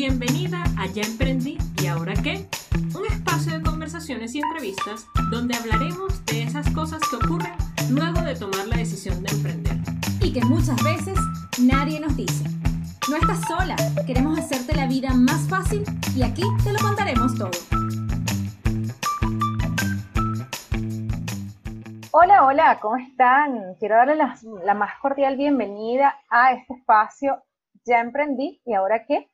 Bienvenida a Ya Emprendí y Ahora qué, un espacio de conversaciones y entrevistas donde hablaremos de esas cosas que ocurren luego de tomar la decisión de emprender. Y que muchas veces nadie nos dice. No estás sola, queremos hacerte la vida más fácil y aquí te lo contaremos todo. Hola, hola, ¿cómo están? Quiero darles la, la más cordial bienvenida a este espacio. Ya emprendí y ahora qué,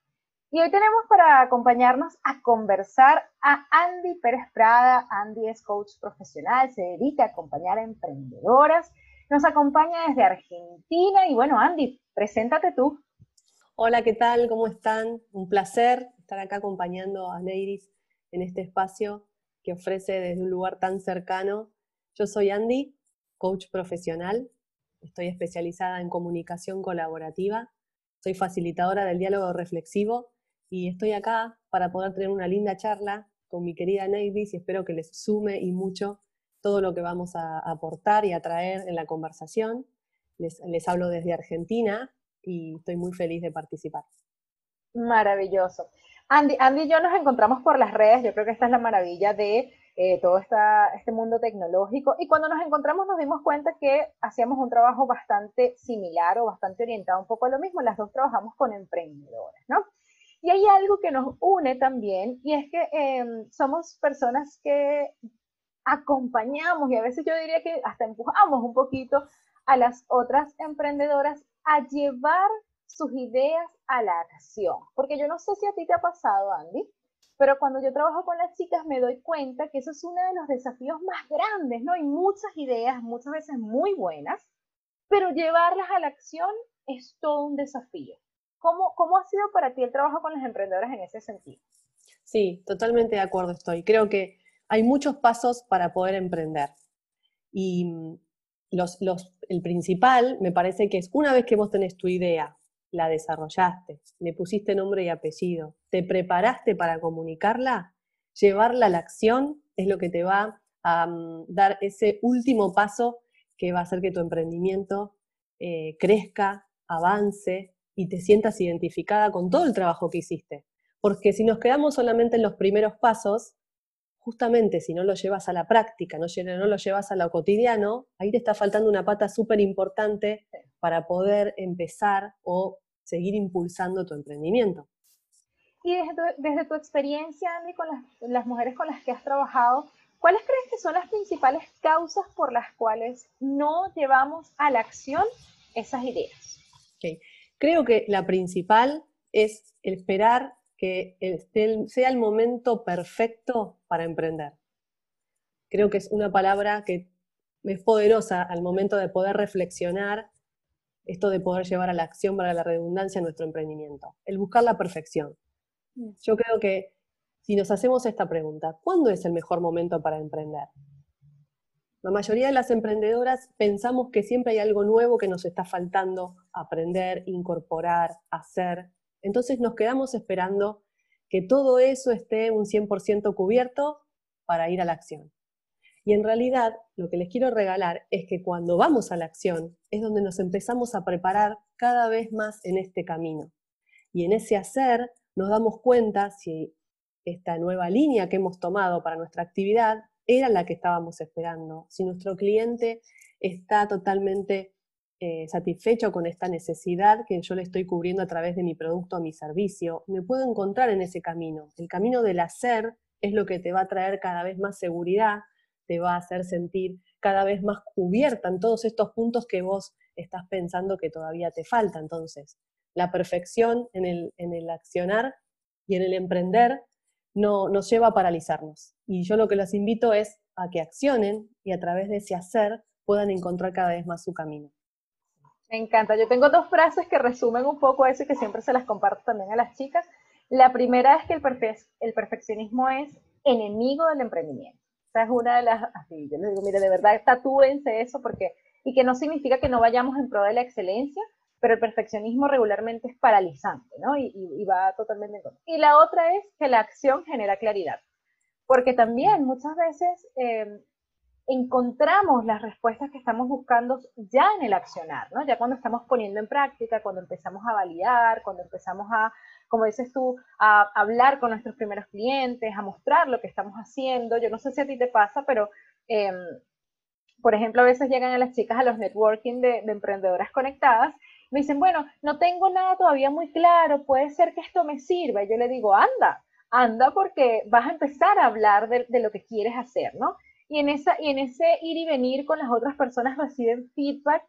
y hoy tenemos para acompañarnos a conversar a Andy Pérez Prada. Andy es coach profesional, se dedica a acompañar a emprendedoras. Nos acompaña desde Argentina y bueno, Andy, preséntate tú. Hola, ¿qué tal? ¿Cómo están? Un placer estar acá acompañando a Neiris en este espacio que ofrece desde un lugar tan cercano. Yo soy Andy, coach profesional. Estoy especializada en comunicación colaborativa. Soy facilitadora del diálogo reflexivo y estoy acá para poder tener una linda charla con mi querida Neiris y espero que les sume y mucho todo lo que vamos a aportar y a traer en la conversación. Les, les hablo desde Argentina y estoy muy feliz de participar. Maravilloso. Andy, Andy y yo nos encontramos por las redes, yo creo que esta es la maravilla de eh, todo esta, este mundo tecnológico. Y cuando nos encontramos nos dimos cuenta que hacíamos un trabajo bastante similar o bastante orientado un poco a lo mismo. Las dos trabajamos con emprendedores, ¿no? Y hay algo que nos une también, y es que em, somos personas que acompañamos y a veces yo diría que hasta empujamos un poquito a las otras emprendedoras a llevar sus ideas a la acción. Porque yo no sé si a ti te ha pasado, Andy, pero cuando yo trabajo con las chicas me doy cuenta que eso es uno de los desafíos más grandes, ¿no? Hay muchas ideas, muchas veces muy buenas, pero llevarlas a la acción es todo un desafío. ¿Cómo, ¿Cómo ha sido para ti el trabajo con las emprendedoras en ese sentido? Sí, totalmente de acuerdo estoy. Creo que hay muchos pasos para poder emprender. Y mm, los, los, el principal me parece que es una vez que vos tenés tu idea, la desarrollaste, le pusiste nombre y apellido, te preparaste para comunicarla, llevarla a la acción es lo que te va a um, dar ese último paso que va a hacer que tu emprendimiento eh, crezca, avance y te sientas identificada con todo el trabajo que hiciste. Porque si nos quedamos solamente en los primeros pasos, justamente si no lo llevas a la práctica, no, no lo llevas a lo cotidiano, ahí te está faltando una pata súper importante para poder empezar o seguir impulsando tu emprendimiento. Y desde tu, desde tu experiencia, Andy, con las, las, mujeres con las que has trabajado, ¿cuáles crees que son las principales causas por las cuales no llevamos a la acción esas ideas? Okay. Creo que la principal es esperar que sea el momento perfecto para emprender. Creo que es una palabra que es poderosa al momento de poder reflexionar esto de poder llevar a la acción para la redundancia nuestro emprendimiento, el buscar la perfección. Yo creo que si nos hacemos esta pregunta, ¿cuándo es el mejor momento para emprender? La mayoría de las emprendedoras pensamos que siempre hay algo nuevo que nos está faltando aprender, incorporar, hacer. Entonces nos quedamos esperando que todo eso esté un 100% cubierto para ir a la acción. Y en realidad lo que les quiero regalar es que cuando vamos a la acción es donde nos empezamos a preparar cada vez más en este camino. Y en ese hacer nos damos cuenta si esta nueva línea que hemos tomado para nuestra actividad era la que estábamos esperando, si nuestro cliente está totalmente eh, satisfecho con esta necesidad que yo le estoy cubriendo a través de mi producto o mi servicio, me puedo encontrar en ese camino. El camino del hacer es lo que te va a traer cada vez más seguridad, te va a hacer sentir cada vez más cubierta en todos estos puntos que vos estás pensando que todavía te falta. Entonces, la perfección en el, en el accionar y en el emprender no, nos lleva a paralizarnos. Y yo lo que los invito es a que accionen y a través de ese hacer puedan encontrar cada vez más su camino. Me encanta. Yo tengo dos frases que resumen un poco eso y que siempre se las comparto también a las chicas. La primera es que el, el perfeccionismo es enemigo del emprendimiento. Esa es una de las, así, yo les digo, mire, de verdad, tatúense eso porque, y que no significa que no vayamos en pro de la excelencia, pero el perfeccionismo regularmente es paralizante, ¿no? Y, va totalmente en contra. Y la otra es que la acción genera claridad, porque también muchas veces eh, encontramos las respuestas que estamos buscando ya en el accionar, ¿no? Ya cuando estamos poniendo en práctica, cuando empezamos a validar, cuando empezamos a, como dices tú, a hablar con nuestros primeros clientes, a mostrar lo que estamos haciendo. Yo no sé si a ti te pasa, pero, em, por ejemplo, a veces llegan a las chicas a los networking de, emprendedoras conectadas me dicen, bueno, no tengo nada todavía muy claro, puede ser que esto me sirva. Y yo le digo, anda, anda porque vas a empezar a hablar de, lo que quieres hacer, ¿no? y en, esa, y en ese ir y venir con las otras personas reciben feedback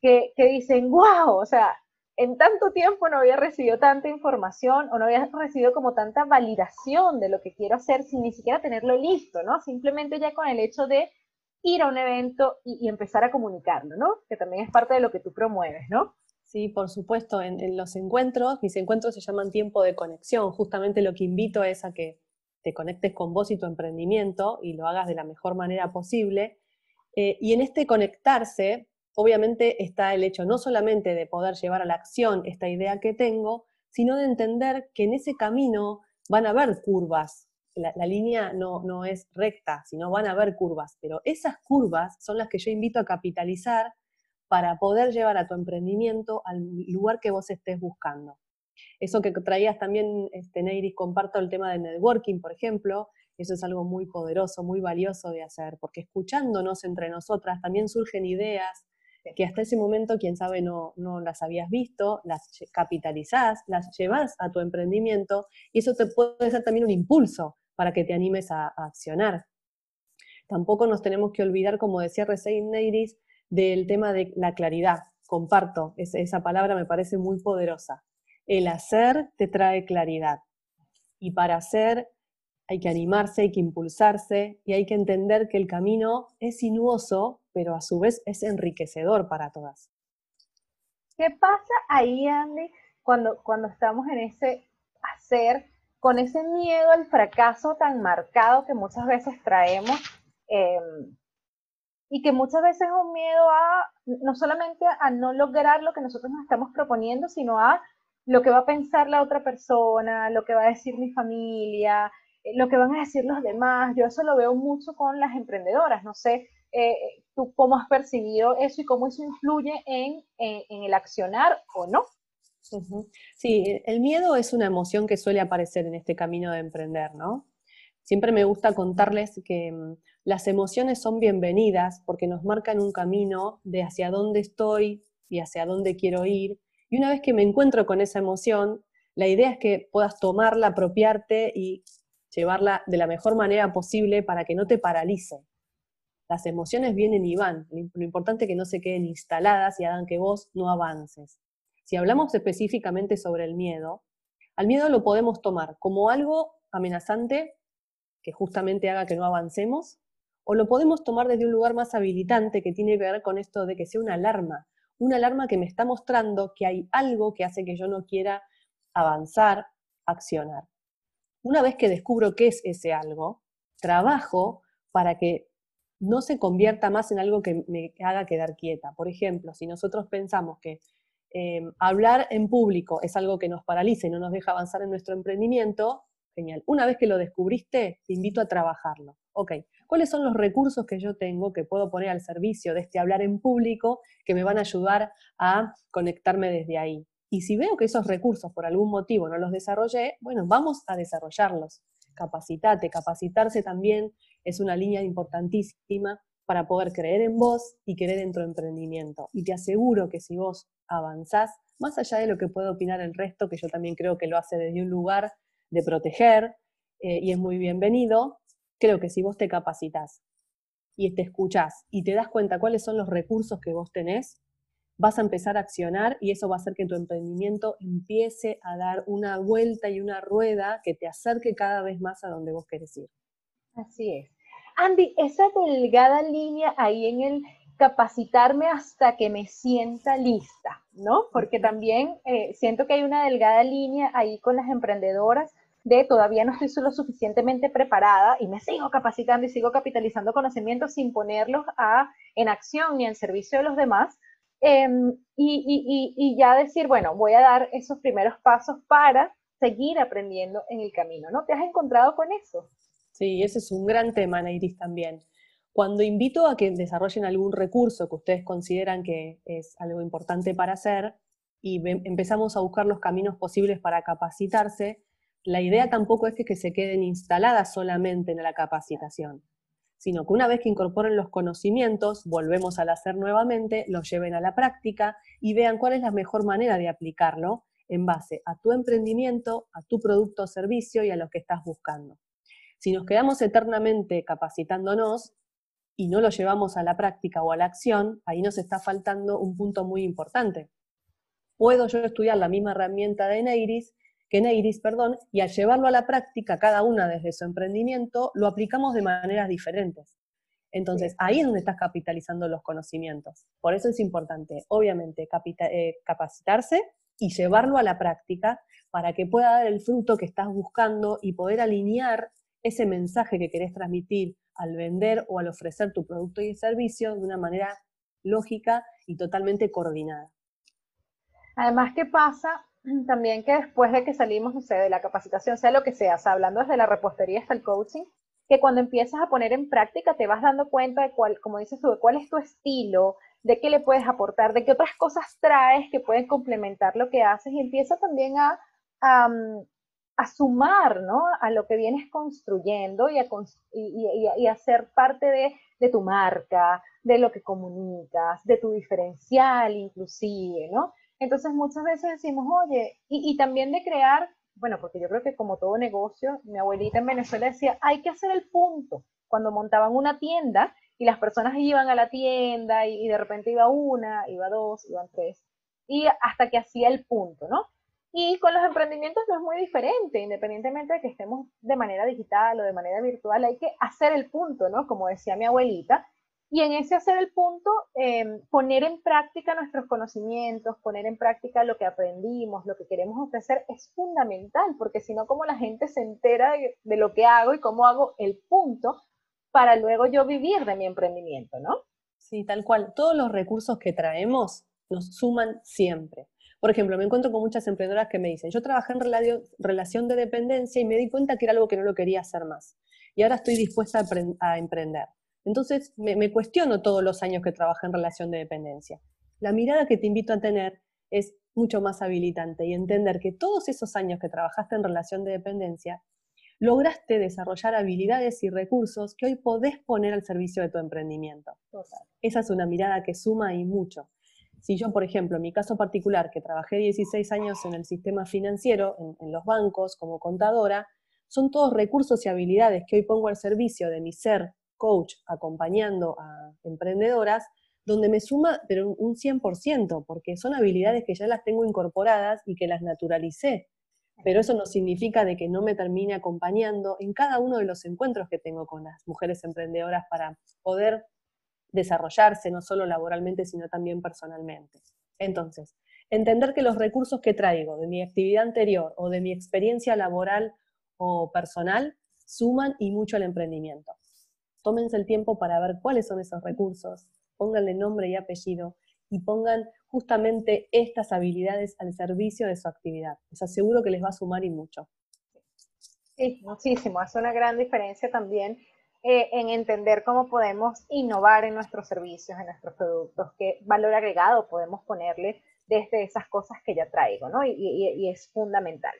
que, que dicen, wow, o sea, en tanto tiempo no había recibido tanta información o no había recibido como tanta validación de lo que quiero hacer sin ni siquiera tenerlo listo, ¿no? Simplemente ya con el hecho de ir a un evento y, empezar a comunicarlo, ¿no? Que también es parte de lo que tú promueves, ¿no? Sí, por supuesto, en, los encuentros, mis encuentros se llaman tiempo de conexión, justamente lo que invito es a que te conectes con vos y tu emprendimiento y lo hagas de la mejor manera posible. Eh, y en este conectarse, obviamente está el hecho no solamente de poder llevar a la acción esta idea que tengo, sino de entender que en ese camino van a haber curvas. La, línea no, no es recta, sino van a haber curvas, pero esas curvas son las que yo invito a capitalizar para poder llevar a tu emprendimiento al lugar que vos estés buscando. Eso que traías también, este, comparto el tema de networking, por ejemplo, eso es algo muy poderoso, muy valioso de hacer, porque escuchándonos entre nosotras también surgen ideas que hasta ese momento, quién sabe, no, no las habías visto, las capitalizás, las llevas a tu emprendimiento y eso te puede ser también un impulso para que te animes a, accionar. Tampoco nos tenemos que olvidar, como decía recién Neiris, del tema de la claridad. Comparto, esa palabra me parece muy poderosa. El hacer te trae claridad. Y para hacer hay que animarse, hay que impulsarse y hay que entender que el camino es sinuoso, pero a su vez es enriquecedor para todas. ¿Qué pasa ahí, Andy, cuando, cuando estamos en ese hacer, con ese miedo al fracaso tan marcado que muchas veces traemos? Em, y que muchas veces es un miedo a no solamente a no lograr lo que nosotros nos estamos proponiendo, sino a lo que va a pensar la otra persona, lo que va a decir mi familia, eh, lo que van a decir los demás. Yo eso lo veo mucho con las emprendedoras. No sé, eh, tú cómo has percibido eso y cómo eso influye en, el accionar o no. Sí, el miedo es una emoción que suele aparecer en este camino de emprender, ¿no? Siempre me gusta contarles que mm, las emociones son bienvenidas porque nos marcan un camino de hacia dónde estoy y hacia dónde quiero ir y una vez que me encuentro con esa emoción, la idea es que puedas tomarla, apropiarte y llevarla de la mejor manera posible para que no te paralice. Las emociones vienen y van. Lo importante es que no se queden instaladas y hagan que vos no avances. Si hablamos específicamente sobre el miedo, al miedo lo podemos tomar como algo amenazante que justamente haga que no avancemos, o lo podemos tomar desde un lugar más habilitante que tiene que ver con esto de que sea una alarma, una alarma que me está mostrando que hay algo que hace que yo no quiera avanzar, accionar. Una vez que descubro qué es ese algo, trabajo para que no se convierta más en algo que me haga quedar quieta. Por ejemplo, si nosotros pensamos que em, hablar en público es algo que nos paraliza y no nos deja avanzar en nuestro emprendimiento, Una vez que lo descubriste, te invito a trabajarlo. Ok, ¿cuáles son los recursos que yo tengo que puedo poner al servicio de este hablar en público que me van a ayudar a conectarme desde ahí? Y si veo que esos recursos por algún motivo no los desarrollé, bueno, vamos a desarrollarlos. Capacitate, capacitarse también es una línea importantísima para poder creer en vos y querer en tu emprendimiento. Y te aseguro que si vos avanzás, más allá de lo que puede opinar el resto, que yo también creo que lo hace desde un lugar de proteger eh, y es muy bienvenido, creo que si vos te capacitas y te escuchás y te das cuenta cuáles son los recursos que vos tenés, vas a empezar a accionar y eso va a hacer que tu emprendimiento empiece a dar una vuelta y una rueda que te acerque cada vez más a donde vos querés ir. Así es. Andy, esa delgada línea ahí en el capacitarme hasta que me sienta lista, ¿no? Porque también eh, siento que hay una delgada línea ahí con las emprendedoras de todavía no estoy lo suficientemente preparada y me sigo capacitando y sigo capitalizando conocimientos sin ponerlos a, en acción ni en servicio de los demás. Em, y, y, ya decir, bueno, voy a dar esos primeros pasos para seguir aprendiendo en el camino, ¿no? ¿Te has encontrado con eso? Sí, ese es un gran tema, Nairis, también. Cuando invito a que desarrollen algún recurso que ustedes consideran que es algo importante para hacer y empezamos a buscar los caminos posibles para capacitarse, la idea tampoco es que, se queden instaladas solamente en la capacitación, sino que una vez que incorporen los conocimientos, volvemos al hacer nuevamente, los lleven a la práctica y vean cuál es la mejor manera de aplicarlo en base a tu emprendimiento, a tu producto o servicio y a lo que estás buscando. Si nos quedamos eternamente capacitándonos y no lo llevamos a la práctica o a la acción, ahí nos está faltando un punto muy importante. Puedo yo estudiar la misma herramienta de Neiris, que Neiris, perdón, y al llevarlo a la práctica, cada una desde su emprendimiento, lo aplicamos de maneras diferentes. Entonces, ahí es donde estás capitalizando los conocimientos. Por eso es importante, obviamente, eh, capacitarse y llevarlo a la práctica para que pueda dar el fruto que estás buscando y poder alinear ese mensaje que querés transmitir al vender o al ofrecer tu producto y servicio de una manera lógica y totalmente coordinada. Además, ¿qué pasa? También que después de que salimos, no sé, de la capacitación, sea lo que sea, hablando desde la repostería hasta el coaching, que cuando empiezas a poner en práctica te vas dando cuenta de cuál, como dices tú, de cuál es tu estilo, de qué le puedes aportar, de qué otras cosas traes que pueden complementar lo que haces y empieza también a, a, sumar ¿no? a lo que vienes construyendo y a, y, a ser parte de, de, tu marca, de lo que comunicas, de tu diferencial inclusive, ¿no? Entonces muchas veces decimos, oye, y, y también de crear, bueno, porque yo creo que como todo negocio, mi abuelita en Venezuela decía, hay que hacer el punto. Cuando montaban una tienda, y las personas iban a la tienda y, de repente iba una, iba dos, iban tres, y hasta que hacía el punto, ¿no? Y con los emprendimientos no es muy diferente, independientemente de que estemos de manera digital o de manera virtual, hay que hacer el punto, ¿no? Como decía mi abuelita. Y en ese hacer el punto, em, poner en práctica nuestros conocimientos, poner en práctica lo que aprendimos, lo que queremos ofrecer, es fundamental, porque si no, como la gente se entera de lo que hago y cómo hago el punto, para luego yo vivir de mi emprendimiento, ¿no? Sí, tal cual. Todos los recursos que traemos nos suman siempre. Por ejemplo, me encuentro con muchas emprendedoras que me dicen, yo trabajé en relación de dependencia y me di cuenta que era algo que no lo quería hacer más. Y ahora estoy dispuesta a, emprender. Entonces, me, me cuestiono todos los años que trabajé en relación de dependencia. La mirada que te invito a tener es mucho más habilitante y entender que todos esos años que trabajaste en relación de dependencia lograste desarrollar habilidades y recursos que hoy podés poner al servicio de tu emprendimiento. Esa es una mirada que suma y mucho. Si yo, por ejemplo, en mi caso particular, que trabajé 16 años en el sistema financiero, en, los bancos, como contadora, son todos recursos y habilidades que hoy pongo al servicio de mi ser coach acompañando a emprendedoras, donde me suma pero un 100%, porque son habilidades que ya las tengo incorporadas y que las naturalicé. Pero eso no significa de que no me termine acompañando en cada uno de los encuentros que tengo con las mujeres emprendedoras para poder desarrollarse no solo laboralmente, sino también personalmente. Entonces, entender que los recursos que traigo de mi actividad anterior o de mi experiencia laboral o personal suman y mucho al emprendimiento. Tómense el tiempo para ver cuáles son esos recursos, pónganle nombre y apellido y pongan justamente estas habilidades al servicio de su actividad. Les aseguro que les va a sumar y mucho. Sí, muchísimo. Hace una gran diferencia también eh, en entender cómo podemos innovar en nuestros servicios, en nuestros productos, qué valor agregado podemos ponerle desde esas cosas que ya traigo, ¿no? y es fundamental.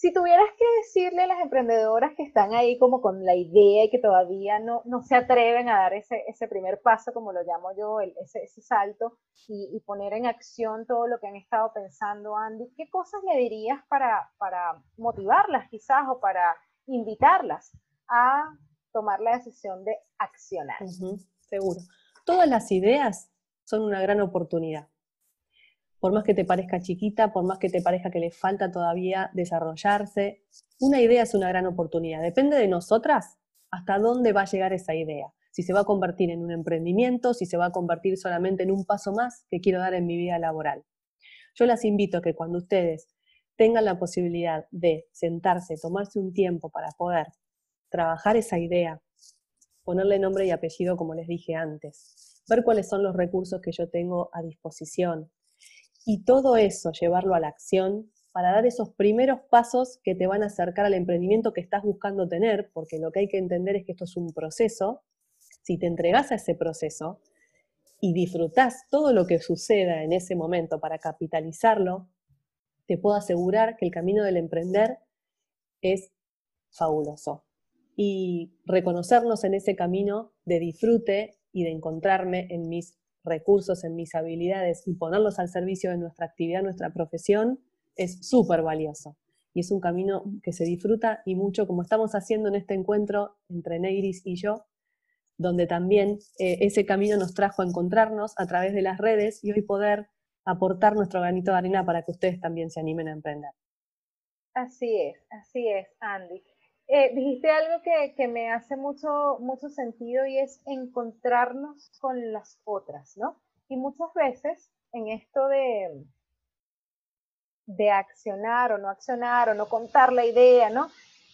Si tuvieras que decirle a las emprendedoras que están ahí como con la idea y que todavía no, no se atreven a dar ese, ese primer paso, como lo llamo yo, ese, ese, salto, y, poner en acción todo lo que han estado pensando, Andy, ¿qué cosas le dirías para, para motivarlas quizás o para invitarlas a tomar la decisión de accionar? seguro. Todas las ideas son una gran oportunidad por más que te parezca chiquita, por más que te parezca que le falta todavía desarrollarse, una idea es una gran oportunidad. Depende de nosotras hasta dónde va a llegar esa idea. Si se va a convertir en un emprendimiento, si se va a convertir solamente en un paso más que quiero dar en mi vida laboral. Yo las invito a que cuando ustedes tengan la posibilidad de sentarse, tomarse un tiempo para poder trabajar esa idea, ponerle nombre y apellido como les dije antes, ver cuáles son los recursos que yo tengo a disposición, y todo eso llevarlo a la acción para dar esos primeros pasos que te van a acercar al emprendimiento que estás buscando tener, porque lo que hay que entender es que esto es un proceso. si te entregas a ese proceso y disfrutás todo lo que suceda en ese momento para capitalizarlo, te puedo asegurar que el camino del emprender es fabuloso. Y reconocernos en ese camino de disfrute y de encontrarme en mis recursos, en mis habilidades y ponerlos al servicio de nuestra actividad, nuestra profesión, es súper valioso. Y es un camino que se disfruta y mucho como estamos haciendo en este encuentro entre Neiris y yo, donde también eh, ese camino nos trajo a encontrarnos a través de las redes y hoy poder aportar nuestro granito de arena para que ustedes también se animen a emprender. Así es, así es, Andy. Eh, dijiste algo que, que, me hace mucho, mucho sentido y es encontrarnos con las otras, ¿no? Y muchas veces en esto de, de accionar o no accionar o no contar la idea, ¿no?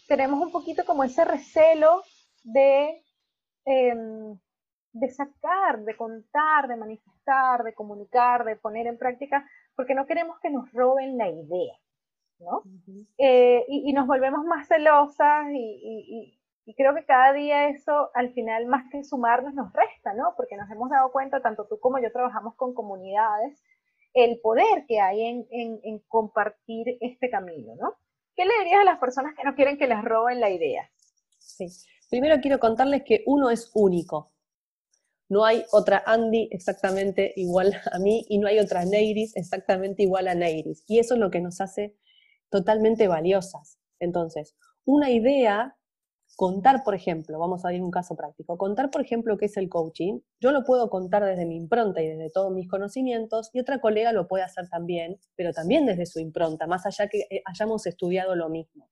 Tenemos un poquito como ese recelo de, em, de sacar, de contar, de manifestar, de comunicar, de poner en práctica, porque no queremos que nos roben la idea. ¿No? Eh, y, nos volvemos más celosas y, creo que cada día eso al final más que sumarnos nos resta, ¿no? Porque nos hemos dado cuenta, tanto tú como yo trabajamos con comunidades, el poder que hay en, compartir este camino, ¿no? ¿Qué le dirías a las personas que no quieren que les roben la idea? Sí, primero quiero contarles que uno es único. No hay otra Andy exactamente igual a mí y no hay otra Neiris exactamente igual a Neiris. Y eso es lo que nos hace totalmente valiosas. Entonces, una idea, contar, por ejemplo, vamos a ir un caso práctico, contar, por ejemplo, qué es el coaching, yo lo puedo contar desde mi impronta y desde todos mis conocimientos, y otra colega lo puede hacer también, pero también desde su impronta, más allá que eh, hayamos estudiado lo mismo.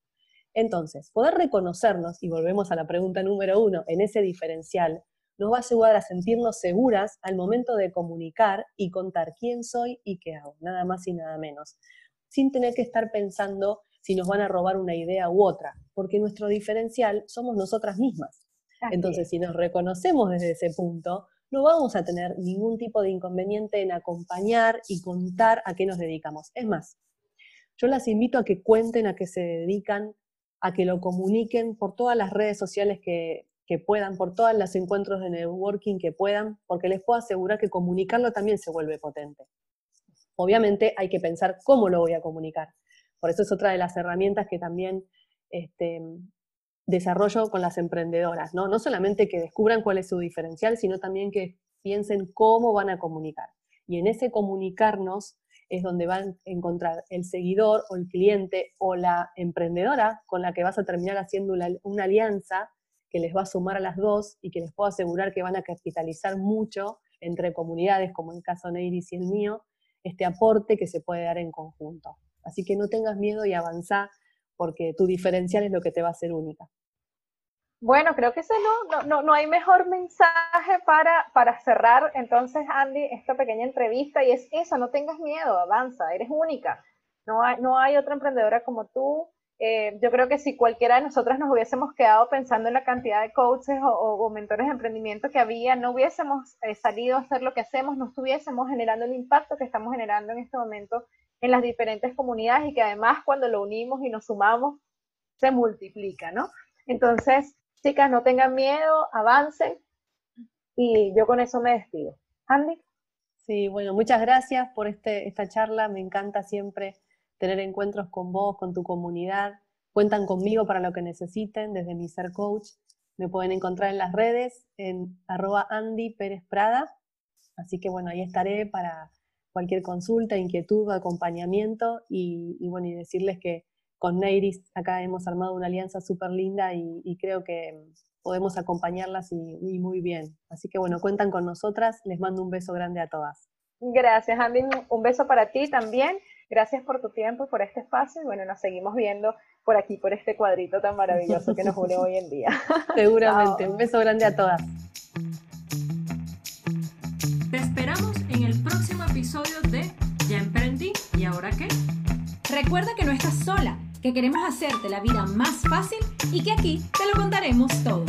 Entonces, poder reconocernos, y volvemos a la pregunta número uno, en ese diferencial, nos va a ayudar a sentirnos seguras al momento de comunicar y contar quién soy y qué hago, nada más y nada menos sin tener que estar pensando si nos van a robar una idea u otra, porque nuestro diferencial somos nosotras mismas. Entonces, si nos reconocemos desde ese punto, no vamos a tener ningún tipo de inconveniente en acompañar y contar a qué nos dedicamos. Es más, yo las invito a que cuenten a qué se dedican, a que lo comuniquen por todas las redes sociales que, que puedan, por todos los encuentros de networking que puedan, porque les puedo asegurar que comunicarlo también se vuelve potente. Obviamente hay que pensar cómo lo voy a comunicar. Por eso es otra de las herramientas que también este, desarrollo con las emprendedoras, ¿no? No solamente que descubran cuál es su diferencial, sino también que piensen cómo van a comunicar. Y en ese comunicarnos es donde van a encontrar el seguidor o el cliente o la emprendedora con la que vas a terminar haciendo una, una alianza que les va a sumar a las dos y que les puedo asegurar que van a capitalizar mucho entre comunidades, como en el caso de Neiris y el mío, este aporte que se puede dar en conjunto. Así que no tengas miedo y avanza porque tu diferencial es lo que te va a hacer única. Bueno, creo que ese no, no, no hay mejor mensaje para, para cerrar entonces, Andy, esta pequeña entrevista y es eso, no tengas miedo, avanza, eres única. No hay, no hay otra emprendedora como tú, eh, yo creo que si cualquiera de nosotras nos hubiésemos quedado pensando en la cantidad de coaches o, mentores de emprendimiento que había, no hubiésemos eh, salido a hacer lo que hacemos, no estuviésemos generando el impacto que estamos generando en este momento en las diferentes comunidades y que además cuando lo unimos y nos sumamos se multiplica, ¿no? Entonces, chicas, no tengan miedo, avancen y yo con eso me despido. Andy. Sí, bueno, muchas gracias por este, esta charla, me encanta siempre tener encuentros con vos, con tu comunidad. Cuentan conmigo para lo que necesiten desde mi ser coach. Me pueden encontrar en las redes en arroba Andy Pérez Prada. Así que bueno, ahí estaré para cualquier consulta, inquietud, acompañamiento y, bueno, y decirles que con Neiris acá hemos armado una alianza súper linda y, creo que podemos acompañarlas y, y muy bien. Así que bueno, cuentan con nosotras. Les mando un beso grande a todas. Gracias, Andy. Un beso para ti también. Gracias por tu tiempo y por este espacio. Y bueno, nos seguimos viendo por aquí, por este cuadrito tan maravilloso que nos une hoy en día. Seguramente. Un beso grande a todas. Te esperamos en el próximo episodio de Ya emprendí y ahora qué. Recuerda que no estás sola, que queremos hacerte la vida más fácil y que aquí te lo contaremos todo.